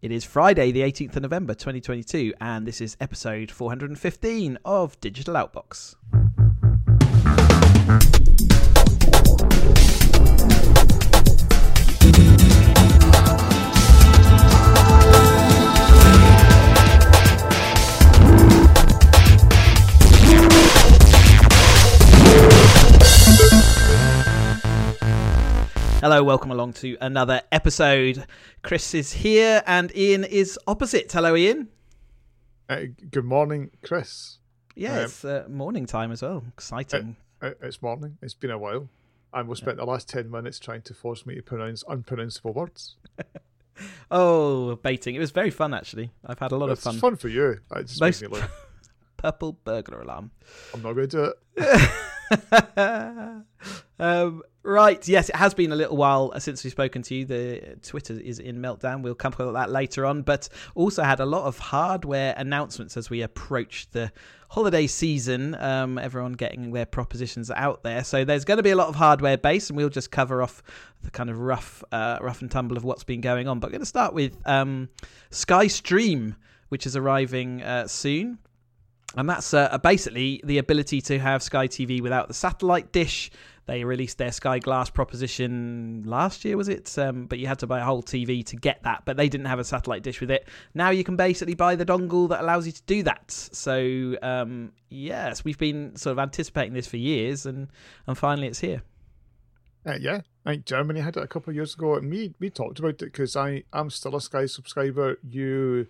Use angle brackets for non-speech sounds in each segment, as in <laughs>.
It is Friday, the 18th of November 2022, and this is episode 415 of Digital Outbox. Hello, welcome along to another episode. Chris is here and Ian is opposite. Hello, Ian. Uh, good morning, Chris. Yeah, um, it's uh, morning time as well. Exciting. Uh, uh, it's morning. It's been a while. And we spent yeah. the last 10 minutes trying to force me to pronounce unpronounceable words. <laughs> oh, baiting. It was very fun, actually. I've had a lot it's of fun. It's fun for you. It just Most... <laughs> Purple burglar alarm. I'm not going to do it. <laughs> <laughs> um, Right. Yes, it has been a little while uh, since we've spoken to you. The Twitter is in meltdown. We'll come to that later on. But also had a lot of hardware announcements as we approach the holiday season. Um, everyone getting their propositions out there. So there's going to be a lot of hardware base, and we'll just cover off the kind of rough, uh, rough and tumble of what's been going on. But I'm going to start with um, Sky Stream, which is arriving uh, soon. And that's uh, basically the ability to have Sky TV without the satellite dish they released their Sky Glass proposition last year, was it? Um, but you had to buy a whole TV to get that, but they didn't have a satellite dish with it. Now you can basically buy the dongle that allows you to do that. So, um, yes, we've been sort of anticipating this for years, and, and finally it's here. Uh, yeah, I think Germany had it a couple of years ago, and we, we talked about it because I'm still a Sky subscriber. You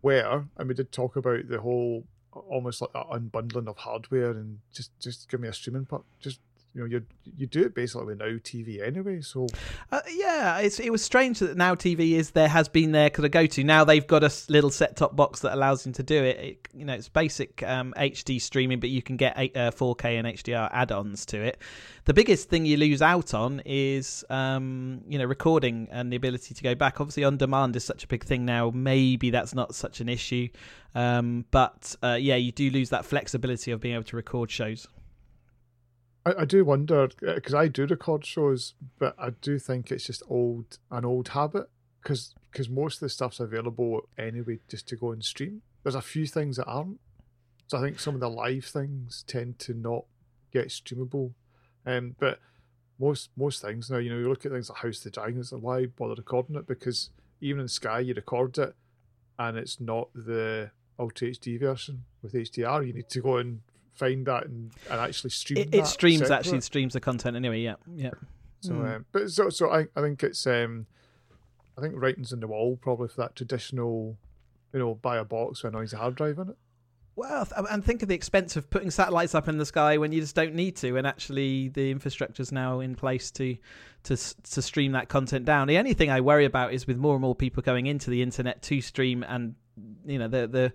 were, and we did talk about the whole almost like an unbundling of hardware and just just give me a streaming part. Just you know you you do it basically with Now TV anyway. So uh, yeah, it's it was strange that Now TV is there has been there because I go to now they've got a little set top box that allows you to do it. it you know, it's basic um, HD streaming, but you can get eight, uh, 4K and HDR add-ons to it. The biggest thing you lose out on is um, you know recording and the ability to go back. Obviously, on demand is such a big thing now. Maybe that's not such an issue, um, but uh, yeah, you do lose that flexibility of being able to record shows. I, I do wonder because uh, I do record shows, but I do think it's just old an old habit because because most of the stuff's available anyway just to go and stream. There's a few things that aren't, so I think some of the live things tend to not get streamable. Um, but most most things now, you know, you look at things like House of the Dragons, and why bother recording it? Because even in Sky, you record it, and it's not the Ultra HD version with HDR. You need to go and find that and, and actually stream. It, it streams separate. actually streams the content anyway. Yeah, yeah. So, mm. um, but so so I, I think it's um, I think writing's in the wall probably for that traditional, you know, buy a box with a noisy hard drive in it. Well, and think of the expense of putting satellites up in the sky when you just don't need to, and actually the infrastructure is now in place to to to stream that content down. The only thing I worry about is with more and more people going into the internet to stream, and you know the the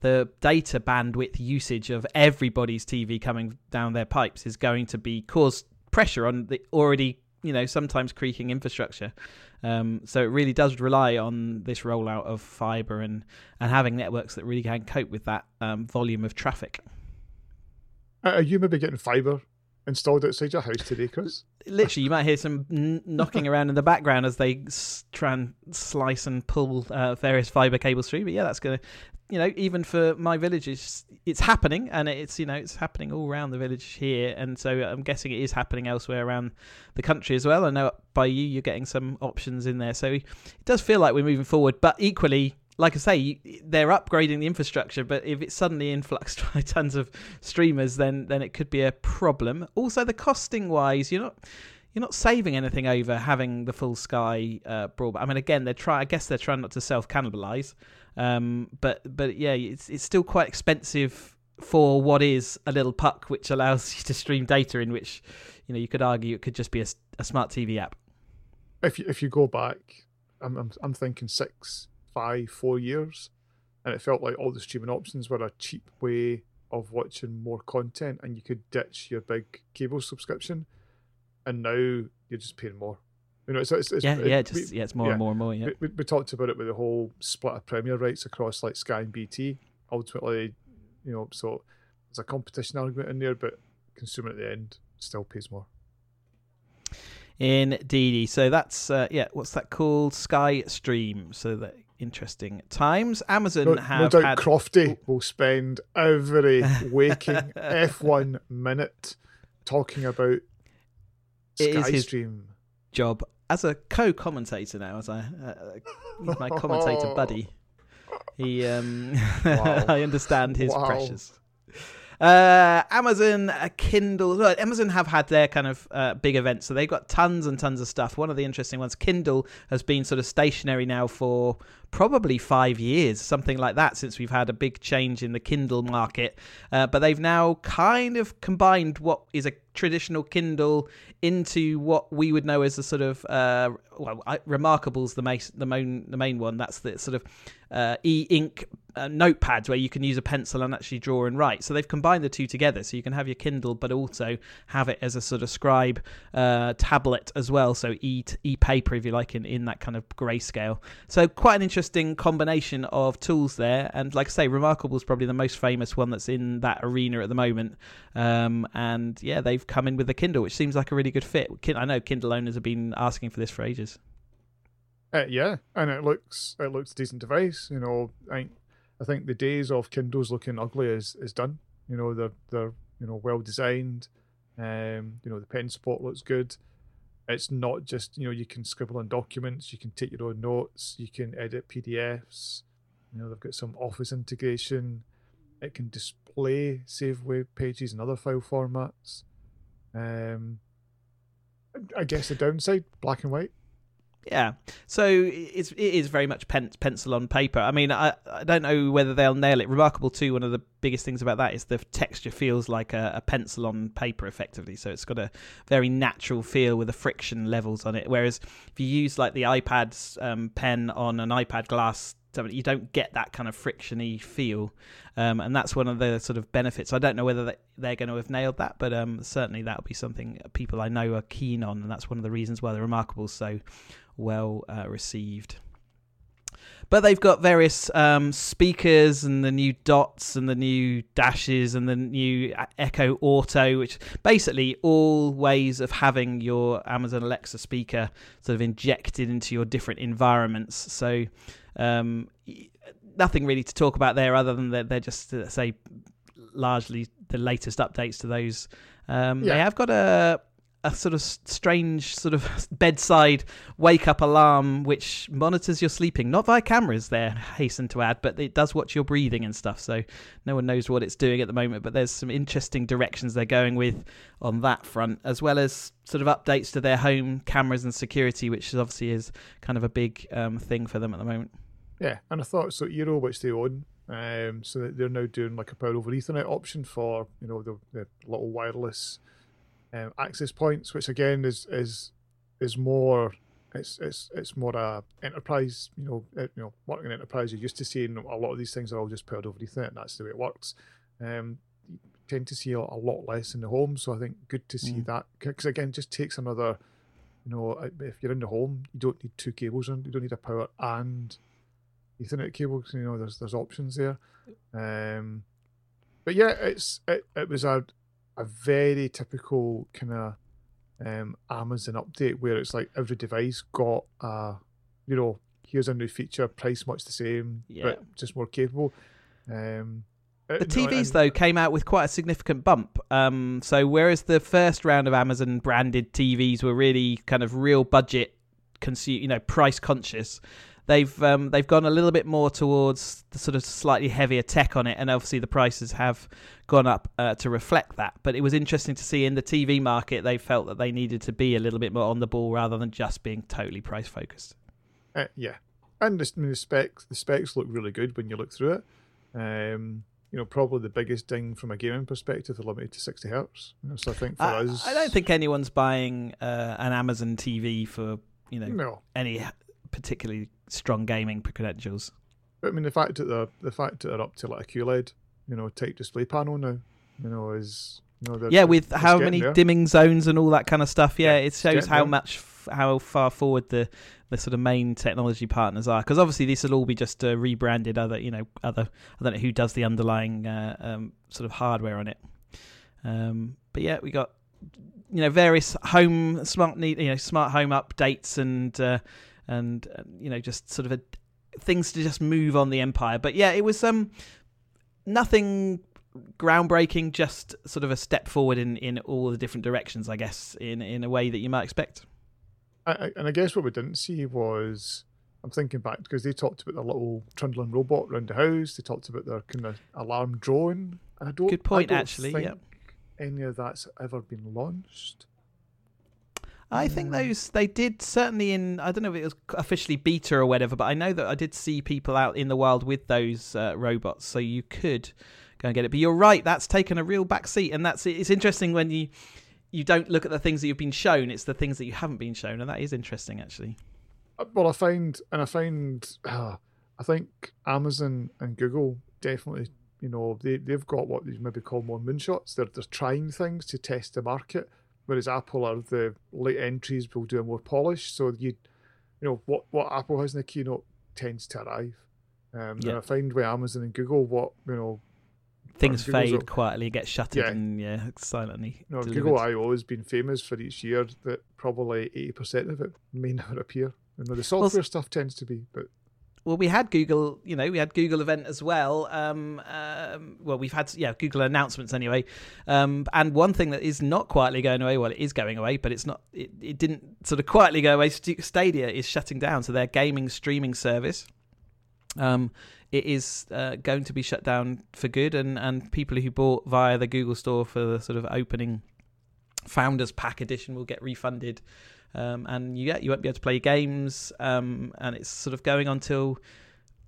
the data bandwidth usage of everybody's TV coming down their pipes is going to be cause pressure on the already you know sometimes creaking infrastructure. Um, so it really does rely on this rollout of fiber and and having networks that really can cope with that um, volume of traffic. Are you maybe getting fiber installed outside your house today, Chris? Literally, you might hear some n- knocking <laughs> around in the background as they s- try and slice and pull uh, various fiber cables through. But yeah, that's going to you know, even for my village, it's, it's happening, and it's you know it's happening all around the village here, and so I'm guessing it is happening elsewhere around the country as well. I know by you, you're getting some options in there, so it does feel like we're moving forward. But equally, like I say, they're upgrading the infrastructure, but if it's suddenly influxed <laughs> by tons of streamers, then then it could be a problem. Also, the costing wise, you're not you're not saving anything over having the full sky uh, broadband. I mean, again, they're try. I guess they're trying not to self cannibalize. Um, but but yeah, it's it's still quite expensive for what is a little puck which allows <laughs> you to stream data in which you know you could argue it could just be a, a smart TV app. If you, if you go back, I'm, I'm I'm thinking six, five, four years, and it felt like all the streaming options were a cheap way of watching more content, and you could ditch your big cable subscription, and now you're just paying more. You know, it's, it's, it's yeah, yeah, just, we, yeah, it's more yeah. and more and more. Yeah, we, we, talked about it with the whole split of Premier rights across like Sky and BT. Ultimately, you know, so there's a competition argument in there, but consumer at the end still pays more. Indeedy. So that's uh, yeah, what's that called? Sky Stream. So that interesting times. Amazon No, have no doubt had Crofty will spend every <laughs> waking F1 minute talking about It is his- Skystream. job as a co-commentator now, as I uh, he's my commentator <laughs> buddy. He, um, Wow. <laughs> I understand his Wow. pressures. Uh, Amazon, uh, Kindle. Well, Amazon have had their kind of uh, big events, so they've got tons and tons of stuff. One of the interesting ones, Kindle, has been sort of stationary now for probably five years, something like that, since we've had a big change in the Kindle market. Uh, but they've now kind of combined what is a traditional Kindle into what we would know as a sort of uh, well, I, Remarkable's the main the main the main one. That's the sort of uh, e-ink uh, notepads where you can use a pencil and actually draw and write. So they've combined the two together, so you can have your Kindle, but also have it as a sort of scribe uh, tablet as well. So e e paper, if you like, in in that kind of grayscale. So quite an interesting combination of tools there. And like I say, Remarkable is probably the most famous one that's in that arena at the moment. Um, and yeah, they've come in with the Kindle, which seems like a really good fit. I know Kindle owners have been asking for this for ages. Uh, yeah, and it looks it looks a decent device. You know, I I think the days of Kindles looking ugly is is done. You know, they're they're you know well designed. Um, you know, the pen support looks good. It's not just you know you can scribble on documents, you can take your own notes, you can edit PDFs. You know, they've got some Office integration. It can display save web pages and other file formats. Um, I guess the downside, black and white. Yeah, so it's it is very much pen, pencil on paper. I mean, I, I don't know whether they'll nail it. Remarkable too. One of the biggest things about that is the texture feels like a, a pencil on paper, effectively. So it's got a very natural feel with the friction levels on it. Whereas if you use like the iPad's um, pen on an iPad glass, you don't get that kind of frictiony feel, um, and that's one of the sort of benefits. I don't know whether they- they're going to have nailed that, but um, certainly that'll be something people I know are keen on, and that's one of the reasons why the Remarkable so well uh, received. But they've got various um, speakers and the new dots and the new dashes and the new Echo Auto, which basically all ways of having your Amazon Alexa speaker sort of injected into your different environments. So um, nothing really to talk about there other than that they're just, uh, say, largely the latest updates to those. Um, They have got a a sort of strange sort of <laughs> bedside wake up alarm which monitors your sleeping not via cameras there hasten to add but it does watch your breathing and stuff so no one knows what it's doing at the moment but there's some interesting directions they're going with on that front as well as sort of updates to their home cameras and security which obviously is kind of a big um, thing for them at the moment Yeah, and I thought so. Eero, which they own, um, so they're now doing like a power over Ethernet option for you know the, the little wireless um, access points, which again is is is more. It's it's it's more a enterprise. You know, uh, you know, working in enterprise, you're used to seeing a lot of these things are all just powered over Ethernet, that's the way it works. Um, you tend to see a, a lot less in the home, so I think good to see Mm. that because again, just takes another. You know, if you're in the home, you don't need two cables and You don't need a power and Ethernet cables. You know, there's there's options there. Um, but yeah, it's it, it was a a very typical kind of um, Amazon update where it's like every device got a you know here's a new feature, price much the same, Yeah. but just more capable. Um, uh, The TVs, though, came out with quite a significant bump. Um, so, whereas the first round of Amazon branded TVs were really kind of real budget, consu- you know, price conscious, they've um, they've gone a little bit more towards the sort of slightly heavier tech on it, and obviously the prices have gone up uh, to reflect that. But it was interesting to see in the TV market they felt that they needed to be a little bit more on the ball rather than just being totally price focused. Uh, yeah, and the, I mean, the specs the specs look really good when you look through it. Um, you know, probably the biggest thing from a gaming perspective, they're limited to sixty hertz. You know, so I think for I, us, I don't think anyone's buying uh, an Amazon TV for you know no. any particularly strong gaming credentials. I mean, the fact that they're the fact that they're up to like a QLED, you know, type display panel now, you know, is you know, Yeah, with how many there. dimming zones and all that kind of stuff. Yeah, Yeah, it shows how there. much how far forward the the sort of main technology partners are. Because obviously this will all be just uh, rebranded other you know other I don't know who does the underlying uh, um, sort of hardware on it. Um, but yeah, we got you know various home smart need you know smart home updates and uh, and uh, you know just sort of a things to just move on the empire. But yeah, it was um nothing groundbreaking, just sort of a step forward in in all the different directions, I guess, in in a way that you might expect. I, and I guess what we didn't see was I'm thinking back because they talked about the little trundling robot around the house. They talked about their kind of alarm drone. I don't. Good point, I don't actually. Yeah. Any of that's ever been launched? I think those they did certainly in I don't know if it was officially beta or whatever, but I know that I did see people out in the wild with those uh, robots, so you could go and get it. But you're right, that's taken a real back seat, and that's it's interesting when you you don't look at the things that you've been shown; it's the things that you haven't been shown, and that is interesting actually. Uh, Well, I find, and I find, uh, <sighs> I think Amazon and Google definitely, you know, they they've got what these maybe call more moonshots. They're they're trying things to test the market, whereas Apple are the late entries will do a more polish. So you, you know, what what Apple has in the keynote tends to arrive. Um, Yeah. And I find with Amazon and Google, what you know, Things fade a- quietly, get shuttered, Yeah. and yeah, silently. know delivered. Google I/O has been famous for each year that probably eighty percent of it may <laughs> never appear. You know, the software stuff tends to be, but well, we had Google, you know, we had Google event as well. Um, um, well, we've had, yeah, Google announcements anyway. Um, and one thing that is not quietly going away, well, it is going away, but it's not, it, it didn't sort of quietly go away. Stadia is shutting down. So their gaming streaming service, um, it is uh, going to be shut down for good. And, and people who bought via the Google store for the sort of opening founders pack edition will get refunded um, and you yeah, you won't be able to play games. Um, and it's sort of going on till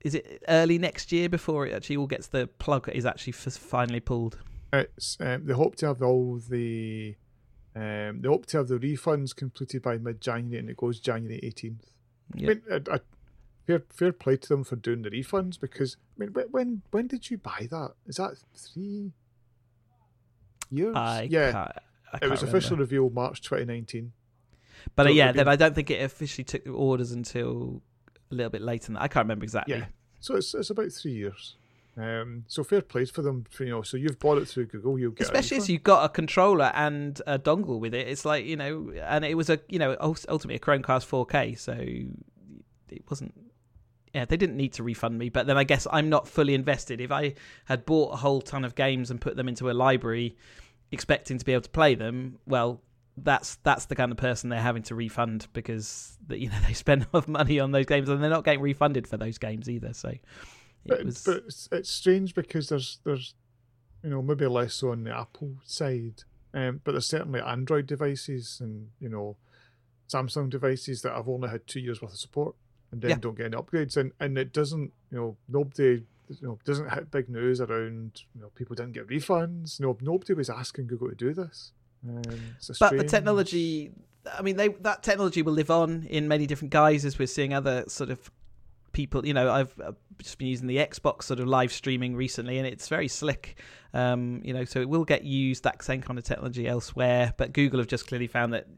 is it early next year before it actually all gets the plug is actually f- finally pulled. It's um, they hope to have all the um, they hope to have the refunds completed by mid January, and it goes January eighteenth. Yeah. I mean, I, I, fair fair play to them for doing the refunds because I mean, when when did you buy that? Is that three years? I yeah, it was remember. officially revealed March twenty nineteen. But uh, yeah, it'll be- then I don't think it officially took the orders until a little bit later than that. I can't remember exactly. Yeah, so it's it's about three years. Um, so fair play for them. For, you know, so you've bought it through Google, you'll get Especially as you've got a controller and a dongle with it, it's like you know, and it was a you know ultimately a Chromecast 4K, so it wasn't. Yeah, they didn't need to refund me, but then I guess I'm not fully invested. If I had bought a whole ton of games and put them into a library, expecting to be able to play them, well, that's that's the kind of person they're having to refund because that you know <laughs> they spend a lot of money on those games and they're not getting refunded for those games either. So it but, was but it's, it's strange because there's there's you know maybe less so on the Apple side, um, but there's certainly Android devices and you know Samsung devices that have only had two years worth of support and then Yeah. don't get any upgrades, and and it doesn't you know nobody you know doesn't hit big news around you know people didn't get refunds. No, nobody was asking Google to do this. Um, but the technology i mean they that technology will live on in many different guises. We're seeing other sort of people you know i've uh, just been using the xbox sort of live streaming recently and it's very slick. Um you know so it will get used that same kind of technology elsewhere but google have just clearly found that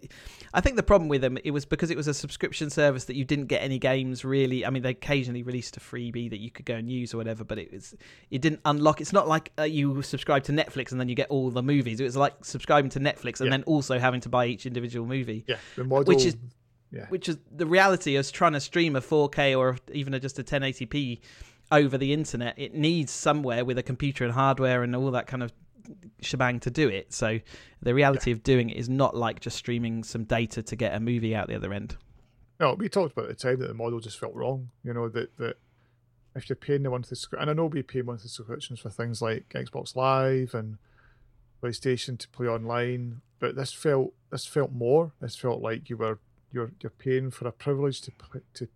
i think the problem with them it was because it was a subscription service that you didn't get any games really. I mean they occasionally released a freebie that you could go and use or whatever but it was it didn't unlock it's not like uh, you subscribe to netflix and then you get all the movies. It was like subscribing to netflix and Yeah. then also having to buy each individual movie. Yeah. Which is- yeah which is the reality of trying to stream a 4k or even a, just a 1080p over the internet it needs somewhere with a computer and hardware and all that kind of shebang to do it so the reality of doing it is not like just streaming some data to get a movie out the other end No, we talked about at the time that the model just felt wrong. You know that that if you're paying the monthly and I know we pay monthly subscriptions for things like Xbox Live and PlayStation to play online, but this felt this felt more. This felt like you were you're you're paying for a privilege to play, to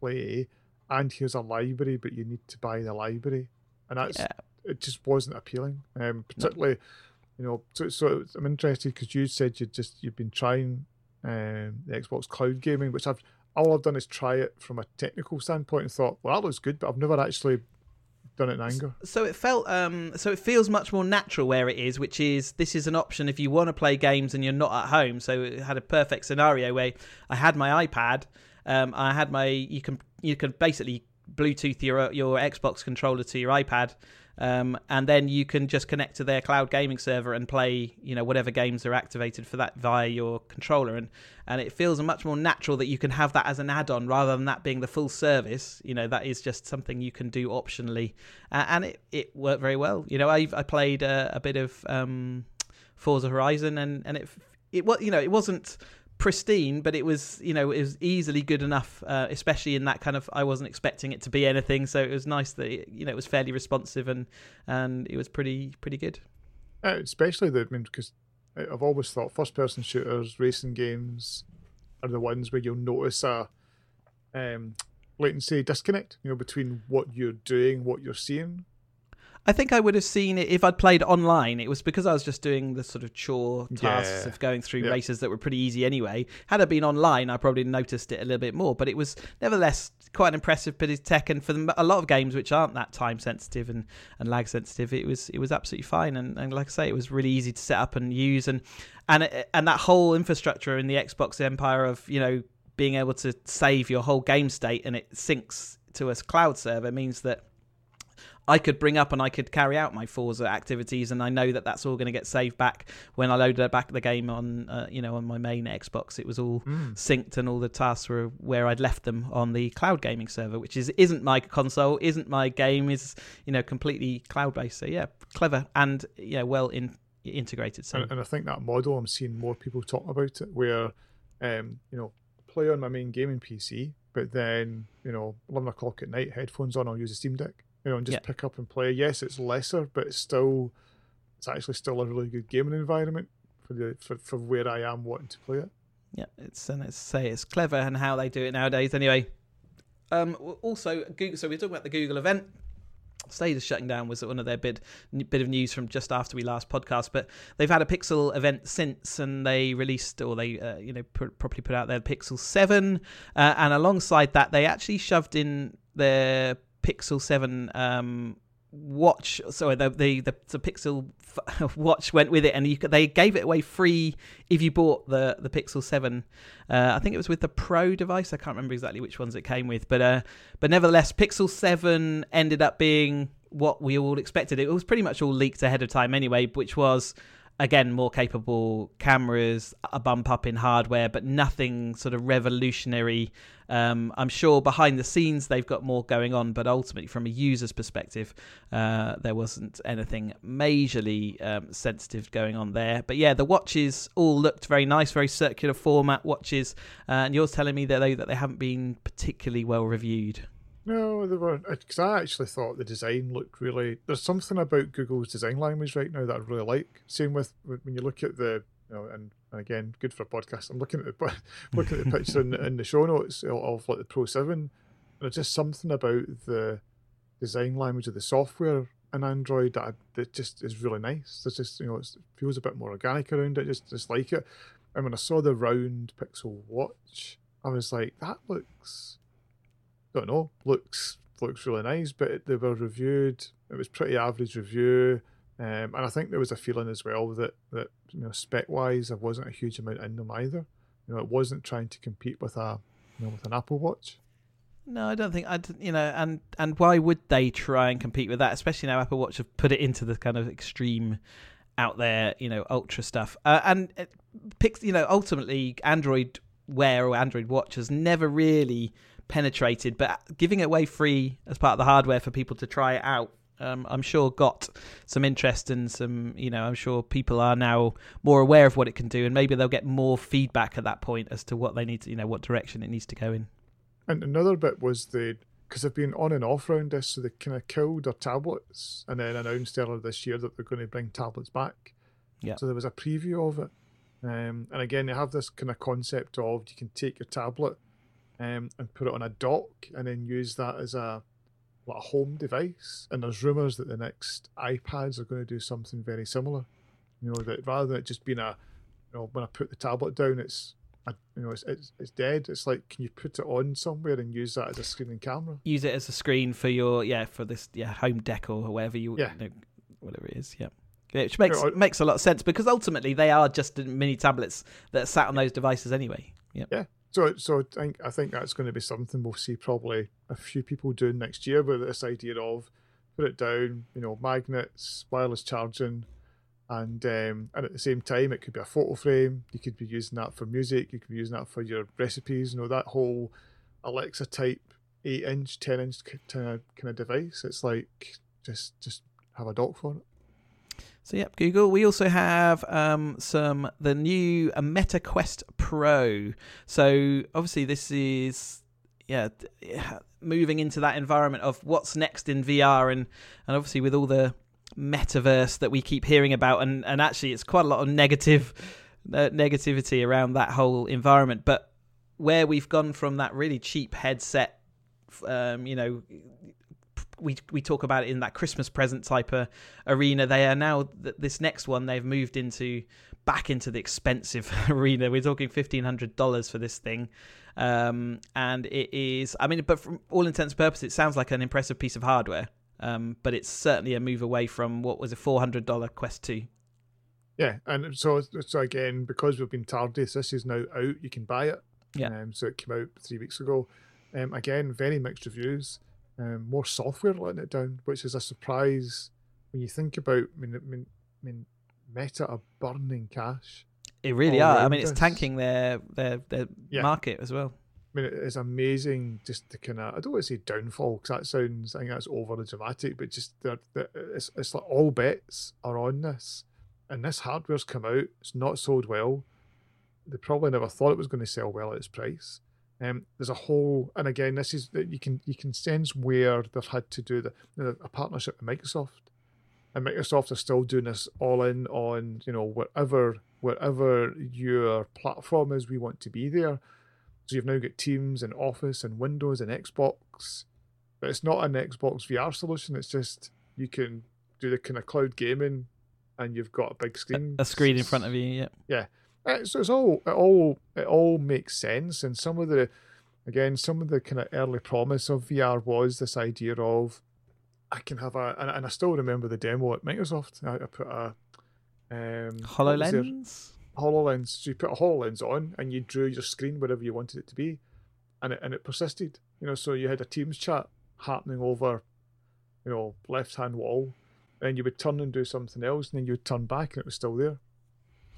play, and here's a library, but you need to buy the library, and that's yeah it just wasn't appealing. Um, particularly, you know, so, so I'm interested because you said you just you've been trying um, the Xbox Cloud gaming, which I've all I've done is try it from a technical standpoint and thought, well, that looks good, but I've never actually done it in anger. so it felt um so it feels much more natural where it is which is this is an option if you want to play games and you're not at home so it had a perfect scenario where i had my ipad um i had my you can you can basically bluetooth your your xbox controller to your ipad Um, and then you can just connect to their cloud gaming server and play, you know, whatever games are activated for that via your controller. And and it feels much more natural that you can have that as an add-on rather than that being the full service. You know, that is just something you can do optionally, uh, and it, it worked very well. You know, I I played a, bit of um, Forza Horizon, and and it it was you know it wasn't pristine, but it was you know it was easily good enough, uh, especially in that kind of I wasn't expecting it to be anything, so it was nice that it, you know it was fairly responsive and and it was pretty pretty good. Uh, especially the I mean because I've always thought first person shooters, racing games are the ones where you'll notice a um, latency disconnect, you know, between what you're doing, what you're seeing. I think I would have seen it if I'd played online. It was because I was just doing the sort of chore tasks Yeah. of going through Yeah. races that were pretty easy anyway. Had I been online, I probably noticed it a little bit more. But it was nevertheless quite an impressive bit of tech. And for the, a lot of games which aren't that time sensitive and, and lag sensitive, it was it was absolutely fine. And, and like I say, it was really easy to set up and use. And and and that whole infrastructure in the Xbox empire of you know being able to save your whole game state and it syncs to a cloud server means that I could bring up and I could carry out my Forza activities, and I know that that's all going to get saved back when I loaded back the game on, uh, you know, on my main Xbox. It was all synced, and all the tasks were where I'd left them on the cloud gaming server, which is isn't my console, isn't my game, is you know completely cloud based. So yeah, clever and yeah, well in integrated. So And, and I think that model, I'm seeing more people talk about it, where, um, you know, play on my main gaming PC, but then, you know, 11 o'clock at night, headphones on, I'll use a Steam Deck, you know, and just Yeah. pick up and play. Yes, it's lesser, but it's still, it's actually still a really good gaming environment for the for, for where I am wanting to play it. Yeah, it's and it's say it's clever and how they do it nowadays. Anyway, um, also Google. So we are talking about the Google event. Stadia shutting down was one of their bit bit of news from just after we last podcast, but they've had a Pixel event since, and they released or they uh, you know pr- properly put out their Pixel Seven, uh, and alongside that they actually shoved in their Pixel Seven um, watch. Sorry, the the the, the Pixel f- <laughs> watch went with it, and you could, they gave it away free if you bought the the Pixel Seven. Uh, I think it was with the Pro device. I can't remember exactly which ones it came with, but uh, but nevertheless, Pixel Seven ended up being what we all expected. It was pretty much all leaked ahead of time anyway, which was again more capable cameras, a bump up in hardware, but nothing sort of revolutionary. Um, I'm sure behind the scenes they've got more going on, but ultimately from a user's perspective, uh, there wasn't anything majorly um, sensitive going on there. But yeah, the watches all looked very nice, very circular format watches, uh, and you're telling me that they that they haven't been particularly well reviewed. No, they were because I actually thought the design looked really. There's something about Google's design language right now that I really like. Same with when you look at the, you know, and, and again, good for a podcast. I'm looking at the <laughs> looking at the picture in, in the show notes of, like the Pro Seven. There's just something about the design language of the software in Android that, I, that just is really nice. It's just you know it feels a bit more organic around it. Just just like it. And when I saw the round Pixel Watch, I was like, that looks don't know, looks looks really nice, but they were reviewed. It was pretty average review, um, and I think there was a feeling as well that that you know spec wise there wasn't a huge amount in them either. You know, it wasn't trying to compete with a you know with an Apple Watch. No, I don't think I'd you know, and and why would they try and compete with that? Especially now Apple Watch have put it into the kind of extreme out there, you know, ultra stuff. Uh, and picks, you know, ultimately Android Wear or Android Watch has never really penetrated, but giving it away free as part of the hardware for people to try it out. Um, I'm sure got some interest and some, you know, I'm sure people are now more aware of what it can do, and maybe they'll get more feedback at that point as to what they need to, you know, what direction it needs to go in. And another bit was the because they've been on and off around this, so they kind of killed their tablets and then announced earlier this year that they're going to bring tablets back. Yeah. So there was a preview of it, um, and again they have this kind of concept of you can take your tablet um, and put it on a dock and then use that as a like a home device. And there's rumours that the next iPads are going to do something very similar. You know that rather than it just being a, you know, when I put the tablet down, it's I, you know, it's, it's it's dead. It's like, can you put it on somewhere and use that as a screen and camera? use it as a screen for your yeah for this yeah home decor or whatever you, Yeah. you know, whatever it is yeah which makes makes a lot of sense because ultimately they are just mini tablets that sat on those devices anyway yeah So, so I think I think that's going to be something we'll see probably a few people doing next year with this idea of put it down. You know, magnets, wireless charging, and um, and at the same time, it could be a photo frame. You could be using that for music. You could be using that for your recipes. You know, that whole Alexa type eight inch, ten inch kind of kind of device. It's like just just have a dock for it. So yep, Google. We also have um, some the new uh, Meta Quest Pro. So obviously this is yeah moving into that environment of what's next in VR and and obviously with all the metaverse that we keep hearing about and and actually it's quite a lot of negative uh, negativity around that whole environment. But where we've gone from that really cheap headset, um, you know, we we talk about it in that Christmas present type of arena. They are now this next one they've moved into back into the expensive <laughs> arena. We're talking fifteen hundred dollars for this thing, um, and it is. I mean, but from all intents and purposes, it sounds like an impressive piece of hardware. Um, but it's certainly a move away from what was a four hundred dollar Quest two. Yeah, and so so again, because we've been tardy, this is now out. You can buy it. Yeah. Um, so it came out three weeks ago. Um, again, very mixed reviews um, more software letting it down, which is a surprise when you think about. I mean, I mean, I mean Meta are burning cash. It really are. I mean, it's tanking their their their yeah. market as well. I mean, it's amazing just the kind of I don't want to say downfall because that sounds I think that's overly dramatic, but just that it's it's like all bets are on this, and this hardware's come out. It's not sold well. They probably never thought it was going to sell well at its price. Um, there's a whole, and again, this is that you can you can sense where they've had to do the, the, a partnership with Microsoft, and Microsoft are still doing this all in on you know whatever whatever your platform is, we want to be there. So you've now got Teams and Office and Windows and Xbox, but it's not an Xbox VR solution. It's just you can do the kind of cloud gaming, and you've got a big screen, a, a screen in front of you. Yeah, yeah. So it's all it all it all makes sense, and some of the again some of the kind of early promise of VR was this idea of I can have a and, and I still remember the demo at Microsoft. I, I put a um, Hololens. Hololens. So you put a Hololens on and you drew your screen wherever you wanted it to be, and it and it persisted. You know, so you had a Teams chat happening over, you know, left hand wall, and you would turn and do something else, and then you would turn back and it was still there.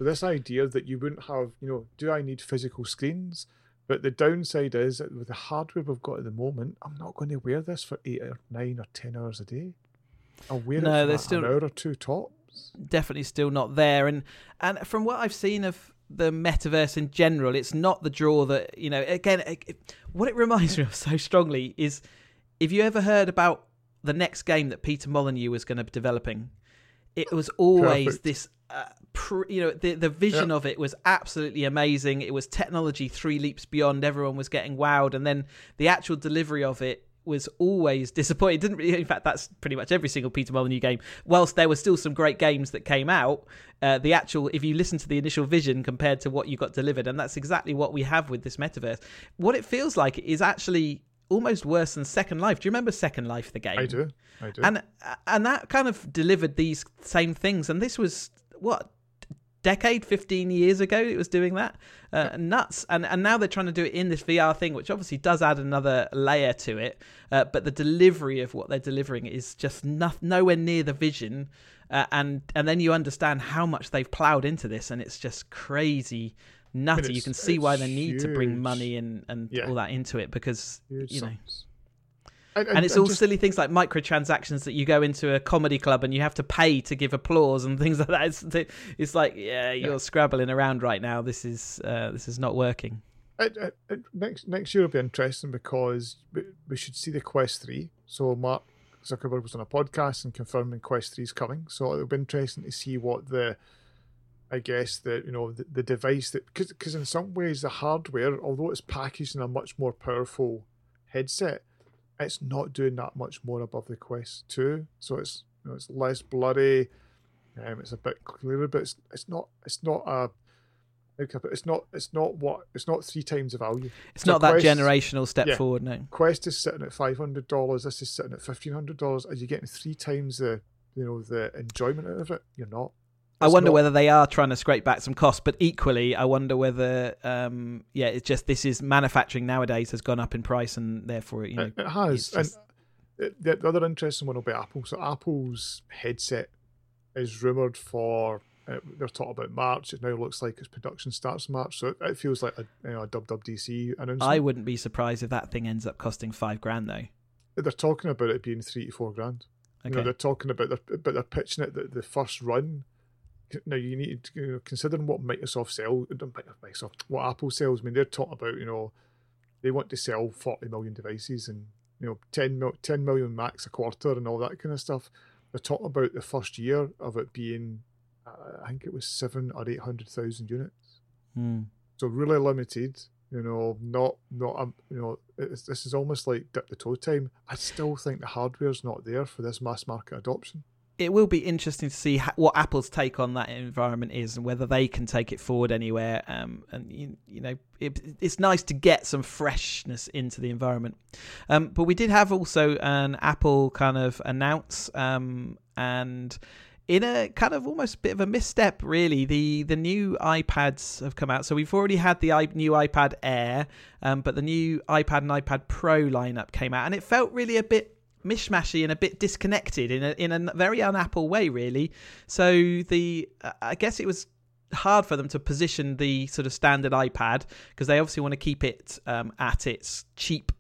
So this idea that you wouldn't have, you know, do I need physical screens? But the downside is that with the hardware we've got at the moment, I'm not going to wear this for eight or nine or ten hours a day. I'll wear no, it for still, an hour or two tops. Definitely still not there. And and from what I've seen of the metaverse in general, it's not the draw that you know. Again, it, what it <laughs> reminds me of so strongly is if you ever heard about the next game that Peter Molyneux was going to be developing, it was always Perfect. this uh, pr- you know the the vision of it was absolutely amazing it was technology three leaps beyond everyone was getting wowed and then the actual delivery of it was always disappointing. It didn't really, in fact, that's pretty much every single Peter Molyneux game. Whilst there were still some great games that came out, uh, the actual, if you listen to the initial vision compared to what you got delivered, and that's exactly what we have with this metaverse. What it feels like is actually almost worse than Second Life. Do you remember Second Life, the game? I do. I do. And and that kind of delivered these same things. And this was what decade 15 years ago it was doing that uh, nuts and and now they're trying to do it in this vr thing which obviously does add another layer to it uh, but the delivery of what they're delivering is just no, nowhere near the vision uh, and and then you understand how much they've plowed into this and it's just crazy nutty. You can see why they need huge. to bring money and and yeah. all that into it because huge you know. And, it's all just, silly things like microtransactions that you go into a comedy club and you have to pay to give applause and <laughs> things like that. It's, it's like, yeah, you're yeah. scrabbling around right now. This is uh, this is not working. It, it, it, next next year will be interesting because we, we should see the Quest three. So Mark Zuckerberg was on a podcast and confirming Quest three is coming. So it'll be interesting to see what the I guess the you know the, the device that because in some ways the hardware, although it's packaged in a much more powerful headset, it's not doing that much more above the Quest Two. So it's you know, it's less bloody. Um, it's a bit clearer, but it's it's not it's not a it's not it's not what it's not three times the value. It's so not that generational step yeah, forward. No, Quest is sitting at five hundred dollars. This is sitting at fifteen hundred dollars. Are you getting three times the you know the enjoyment out of it? You're not. I wonder not... whether they are trying to scrape back some costs, but equally, I wonder whether, um, yeah, it's just this is manufacturing nowadays has gone up in price, and therefore, you know, it, has. Just... the, the other interesting one will be Apple. So Apple's headset is rumored for. Uh, they're talking about March. It now looks like its production starts March, so it, it feels like a, you know, a WWDC announcement. I wouldn't be surprised if that thing ends up costing five grand though. They're talking about it being three to four grand. Okay. You know, they're talking about their, but they're pitching it that the first run. Now you need to you know, considering what Microsoft sell, Microsoft, what Apple sells. I mean, they're talking about you know, they want to sell forty million devices and you know 10, mil, 10 million max a quarter and all that kind of stuff. They're talking about the first year of it being, uh, I think it was seven or eight hundred thousand units. Hmm. So really limited. You know, not not um, you know, it's, this is almost like dip the toe time. I still think the hardware's not there for this mass market adoption. It will be interesting to see ha- what Apple's take on that environment is, and whether they can take it forward anywhere. Um, and you, you know, it, it's nice to get some freshness into the environment. Um, but we did have also an Apple kind of announce, um, and in a kind of almost bit of a misstep, really. The the new iPads have come out, so we've already had the new iPad Air, um, but the new iPad and iPad Pro lineup came out, and it felt really a bit mishmashy and a bit disconnected in a in a very un-Apple way, really. So the I guess it was hard for them to position the sort of standard iPad because they obviously want to keep it um, at its cheap,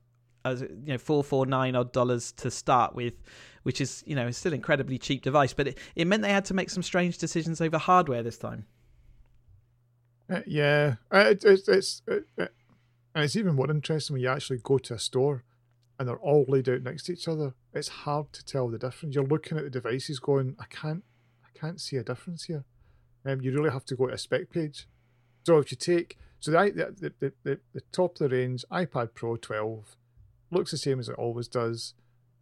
as you know, four four nine odd dollars to start with which is you know still incredibly cheap device. But it, it meant they had to make some strange decisions over hardware this time. Uh, yeah, uh, it, it's it's it, it, and it's even more interesting when you actually go to a store and they're all laid out next to each other. It's hard to tell the difference. You're looking at the devices, going, I can't, I can't see a difference here. Um, you really have to go to a spec page. So if you take so the the the, the, the top of the range iPad Pro 12 looks the same as it always does.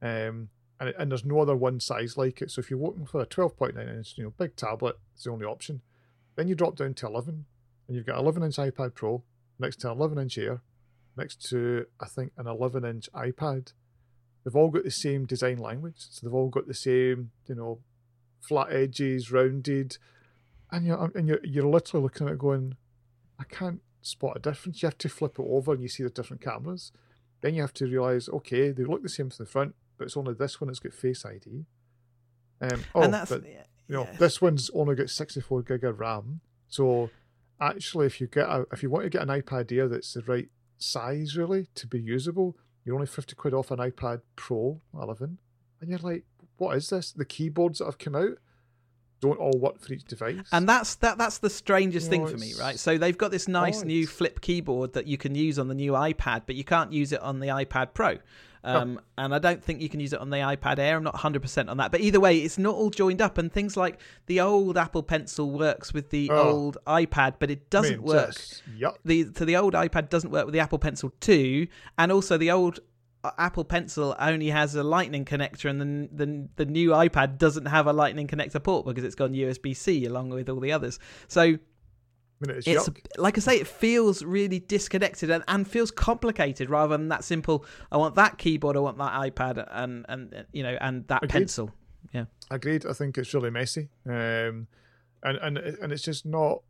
Um, and, and there's no other one size like it. So if you're looking for a 12.9 inch, you know, big tablet, it's the only option. Then you drop down to 11, and you've got 11 inch iPad Pro next to an 11 inch Air, next to I think an 11 inch iPad. They've all got the same design language, so they've all got the same, you know, flat edges, rounded, and you're and you're you're literally looking at it going, I can't spot a difference. You have to flip it over and you see the different cameras. Then you have to realize, okay, they look the same from the front, but it's only this one that's got Face ID. Um, oh, and that's but, you know, this one's only got 64 gig of RAM. So actually, if you get a, if you want to get an iPad Air that's the right size really to be usable, you're only 50 quid off an iPad Pro 11, and you're like, what is this? The keyboards that have come out don't all work for each device. And that's that that's the strangest thing for me, right? So they've got this nice new flip keyboard that you can use on the new iPad, but you can't use it on the iPad Pro. Um, And I don't think you can use it on the iPad Air. I'm not 100% on that. But either way, it's not all joined up. And things like the old Apple Pencil works with the Oh. old iPad, but it doesn't I mean, work. just- Yuck. the to the old iPad doesn't work with the Apple Pencil 2, and also the old uh, Apple Pencil only has a Lightning connector, and the the the new iPad doesn't have a Lightning connector port because it's gone USB C along with all the others. So I mean, it's, it's like I say, it feels really disconnected and, and feels complicated rather than that simple. I want that keyboard, I want that iPad, and and you know, and that Agreed. pencil. Yeah, agreed. I think it's really messy, um, and and and it's just not.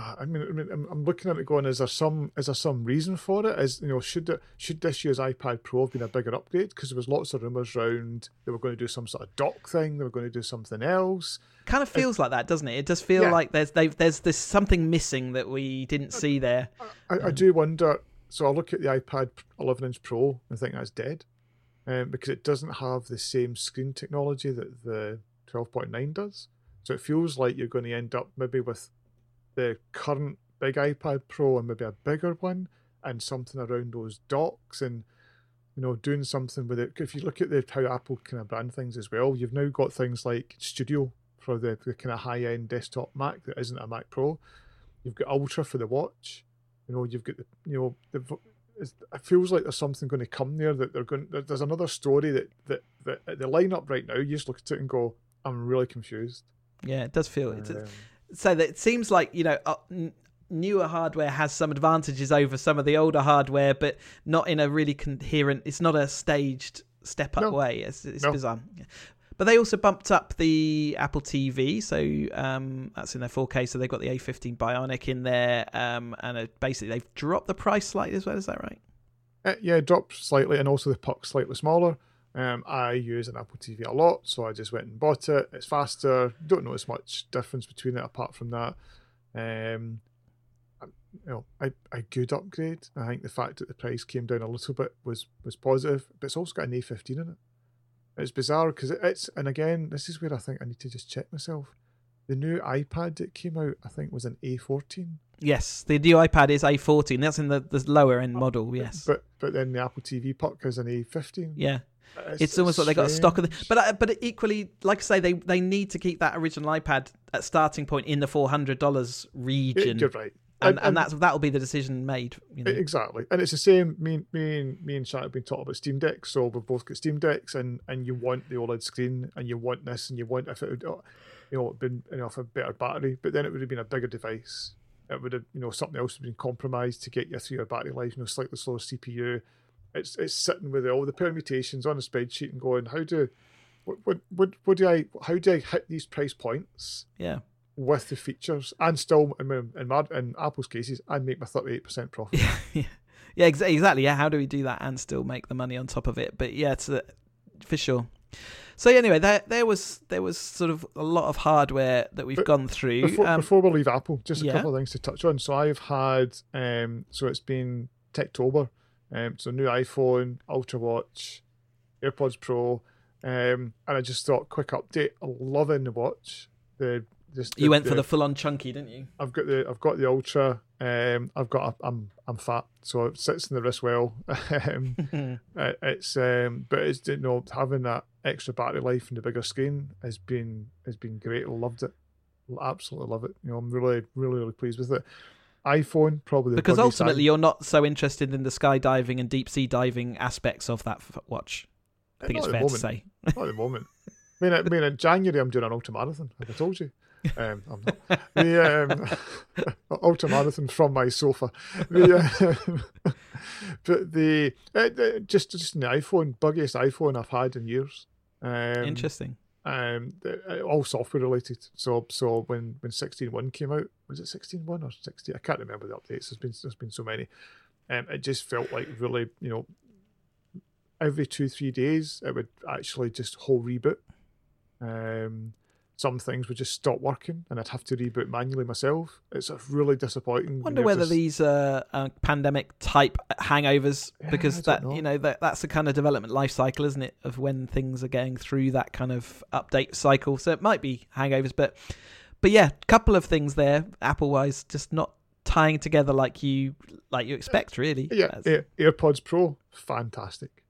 Uh, I mean, I mean, I'm, looking at it going. Is there some? Is there some reason for it? Is you know, should it, should this year's iPad Pro have been a bigger upgrade? Because there was lots of rumors around they were going to do some sort of dock thing. They were going to do something else. Kind of feels like that, doesn't it? It does feel Yeah. like there's they've, there's there's something missing that we didn't see there. I, I do wonder. So I look at the iPad 11 inch Pro and think that's dead, um, because it doesn't have the same screen technology that the 12.9 does. So it feels like you're going to end up maybe with the current big iPad Pro and maybe a bigger one and something around those docks and you know doing something with it. If you look at the how Apple kind of brand things as well, you've now got things like Studio for the, the kind of high end desktop Mac that isn't a Mac Pro. You've got Ultra for the watch. You know, you've got the you know the. It feels like there's something going to come there that they're going. There's another story that that that at the lineup right now. You just look at it and go, I'm really confused. Yeah, it does feel it's Um, so that it seems like you know uh, n- newer hardware has some advantages over some of the older hardware, but not in a really coherent. It's not a staged step up No. way. It's, it's No. bizarre. Yeah. But they also bumped up the Apple TV, so um, that's in their 4K. So they've got the A15 Bionic in there, um, and uh basically they've dropped the price slightly as well. Is that right? Uh, yeah, it dropped slightly, and also the puck's slightly smaller. Um, I use an Apple TV a lot, so I just went and bought it. It's faster. Don't notice much difference between it apart from that. Um, you know, a, a good upgrade. I think the fact that the price came down a little bit was was positive, but it's also got an A15 in it. It's bizarre because it, it's, and again, this is where I think I need to just check myself. The new iPad that came out, I think, was an A14. Yes, the new iPad is A14. That's in the, the lower end model. Yes, but but then the Apple TV puck is an A15. Yeah, it's, it's almost like they got a stock of the, but uh, but equally, like I say, they they need to keep that original iPad at starting point in the four hundred dollars region. You're right, and, and, and that's that'll be the decision made. You know? Exactly, and it's the same. Me, me, and me and Chat have been talking about Steam Decks, so we've both got Steam Decks, and and you want the OLED screen, and you want this, and you want if it would, you know, been you know, a better battery, but then it would have been a bigger device. It would have, you know, something else would have been compromised to get you through your battery life. You know, slightly slower CPU. It's it's sitting with all the permutations on a spreadsheet and going, how do, what what what, what do I, how do I hit these price points? Yeah with the features and still in, in, in Apple's cases and make my 38% profit. <laughs> Yeah, yeah. yeah exactly. Yeah, how do we do that and still make the money on top of it? But yeah, it's a, for sure. So anyway, there there was there was sort of a lot of hardware that we've but gone through. Before, um, before, we leave Apple, just a yeah. couple of things to touch on. So I've had um, so it's been Techtober, um, so new iPhone, Ultra Watch, AirPods Pro, um, and I just thought quick update. Loving the watch. The just the, you went the, for the full on chunky, didn't you? I've got the I've got the ultra. Um, I've got a, I'm I'm fat, so it sits in the wrist well. <laughs> um, <laughs> it, it's um, but it's you know having that extra battery life and the bigger screen has been has been great. I loved it, absolutely love it. You know, I'm really really really pleased with it. iPhone probably because ultimately side. you're not so interested in the skydiving and deep sea diving aspects of that watch. I think not it's fair moment. to say. Not at the moment. I mean, I mean, in January I'm doing an ultra marathon. Have I told you? Um, I'm not. The um, <laughs> ultra marathon from my sofa. The, uh, <laughs> but the uh, just just an iPhone, buggiest iPhone I've had in years. Um, Interesting. Um, uh, all software related. So so when when sixteen one came out, was it sixteen one or sixteen? I can't remember the updates. There's been there's been so many. Um, it just felt like really you know every two three days it would actually just whole reboot. Um, some things would just stop working and I'd have to reboot manually myself. It's a really disappointing. I wonder whether just... these are uh, pandemic type hangovers yeah, because that know. you know that that's the kind of development life cycle, isn't it, of when things are going through that kind of update cycle. So it might be hangovers, but but yeah, a couple of things there, Apple wise, just not tying together like you like you expect, really. Yeah, Air, AirPods Pro, fantastic.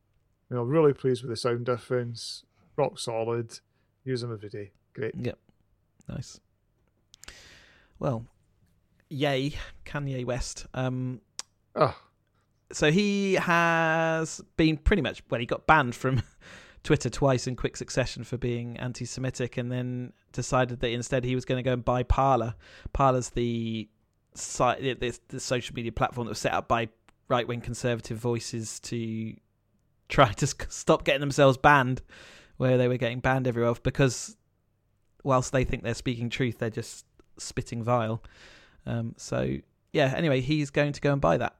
You know, really pleased with the sound difference, rock solid. Use them every day. Great. Yep. Nice. Well, yay, Kanye West. Um, oh. So he has been pretty much, well, he got banned from <laughs> Twitter twice in quick succession for being anti Semitic and then decided that instead he was going to go and buy Parler. Parler's the site, the, the social media platform that was set up by right wing conservative voices to try <laughs> to stop getting themselves banned, where they were getting banned everywhere because whilst they think they're speaking truth, they're just spitting vile. Um, so yeah. Anyway, he's going to go and buy that.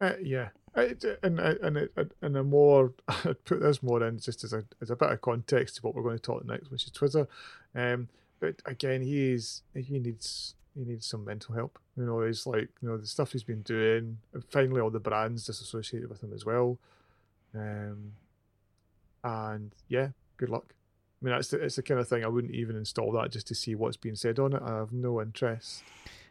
Uh, yeah, and and and a more <laughs> I'd put this more in just as a as a bit of context to what we're going to talk next, which is Twitter. Um, but again, he is he needs he needs some mental help. You know, he's like you know the stuff he's been doing. finally, all the brands disassociated with him as well. Um, and yeah, good luck. I mean, that's the, it's the kind of thing I wouldn't even install that just to see what's being said on it. I have no interest.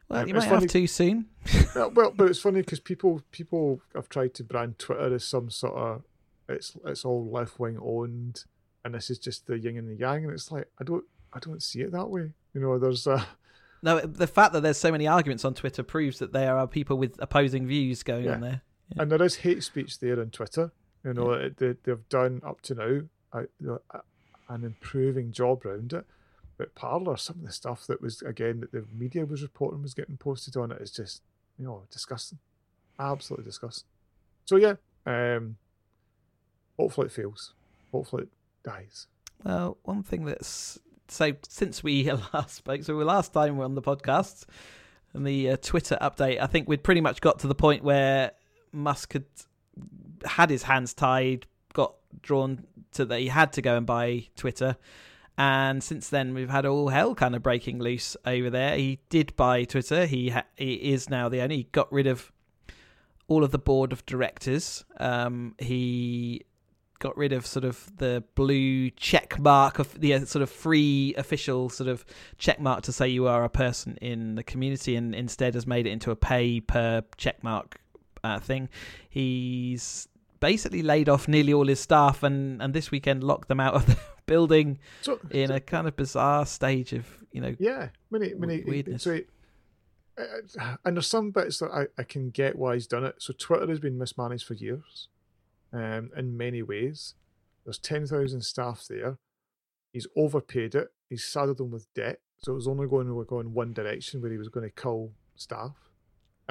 Well, um, you might funny, have too soon. <laughs> well, well, but it's funny because people people have tried to brand Twitter as some sort of it's it's all left wing owned, and this is just the yin and the yang, and it's like I don't I don't see it that way. You know, there's a <laughs> no. The fact that there's so many arguments on Twitter proves that there are people with opposing views going yeah. on there, yeah. and there is hate speech there on Twitter. You know, yeah. they, they've done up to now. I, an improving job around it. But Parler, some of the stuff that was again that the media was reporting was getting posted on it is just you know disgusting, absolutely disgusting. So yeah, um, hopefully it fails. Hopefully it dies. Well, one thing that's so since we <laughs> last spoke, so last time we are on the podcast and the uh, Twitter update, I think we'd pretty much got to the point where Musk had had his hands tied, got drawn to that he had to go and buy Twitter. And since then, we've had all hell kind of breaking loose over there. He did buy Twitter. He ha- he is now the owner. He got rid of all of the board of directors. Um, he got rid of sort of the blue check mark of the uh, sort of free official sort of check mark to say you are a person in the community and instead has made it into a pay per check mark uh, thing. He's basically laid off nearly all his staff and, and this weekend locked them out of the <laughs> building So, in so- a kind of bizarre stage of, you know, yeah, many, many, weirdness. so, uh, and there's some bits that I, I can get why he's done it. So Twitter has been mismanaged for years, um, in many ways. There's ten thousand staff there. He's overpaid it. He's saddled them with debt, so it was only going to go in one direction where he was going to cull staff.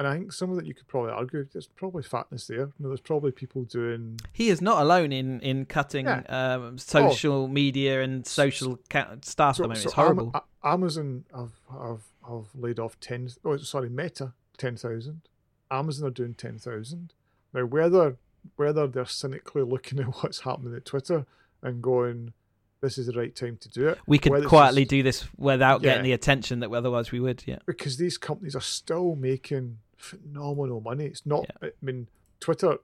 And I think some of that you could probably argue there's probably fatness there. You know, there's probably people doing he is not alone in, in cutting Yeah. um, social media and social ca- staff at the moment. it's horrible. A- Amazon have, have have laid off ten. Oh, sorry, Meta ten thousand. Amazon are doing ten thousand. Now, whether whether they're cynically looking at <laughs> what's happening at Twitter and going, "This is the right time to do it," we could whether quietly just- do this without getting the attention that otherwise we would. Yeah. because these companies are still making phenomenal money. It's not. I mean, Twitter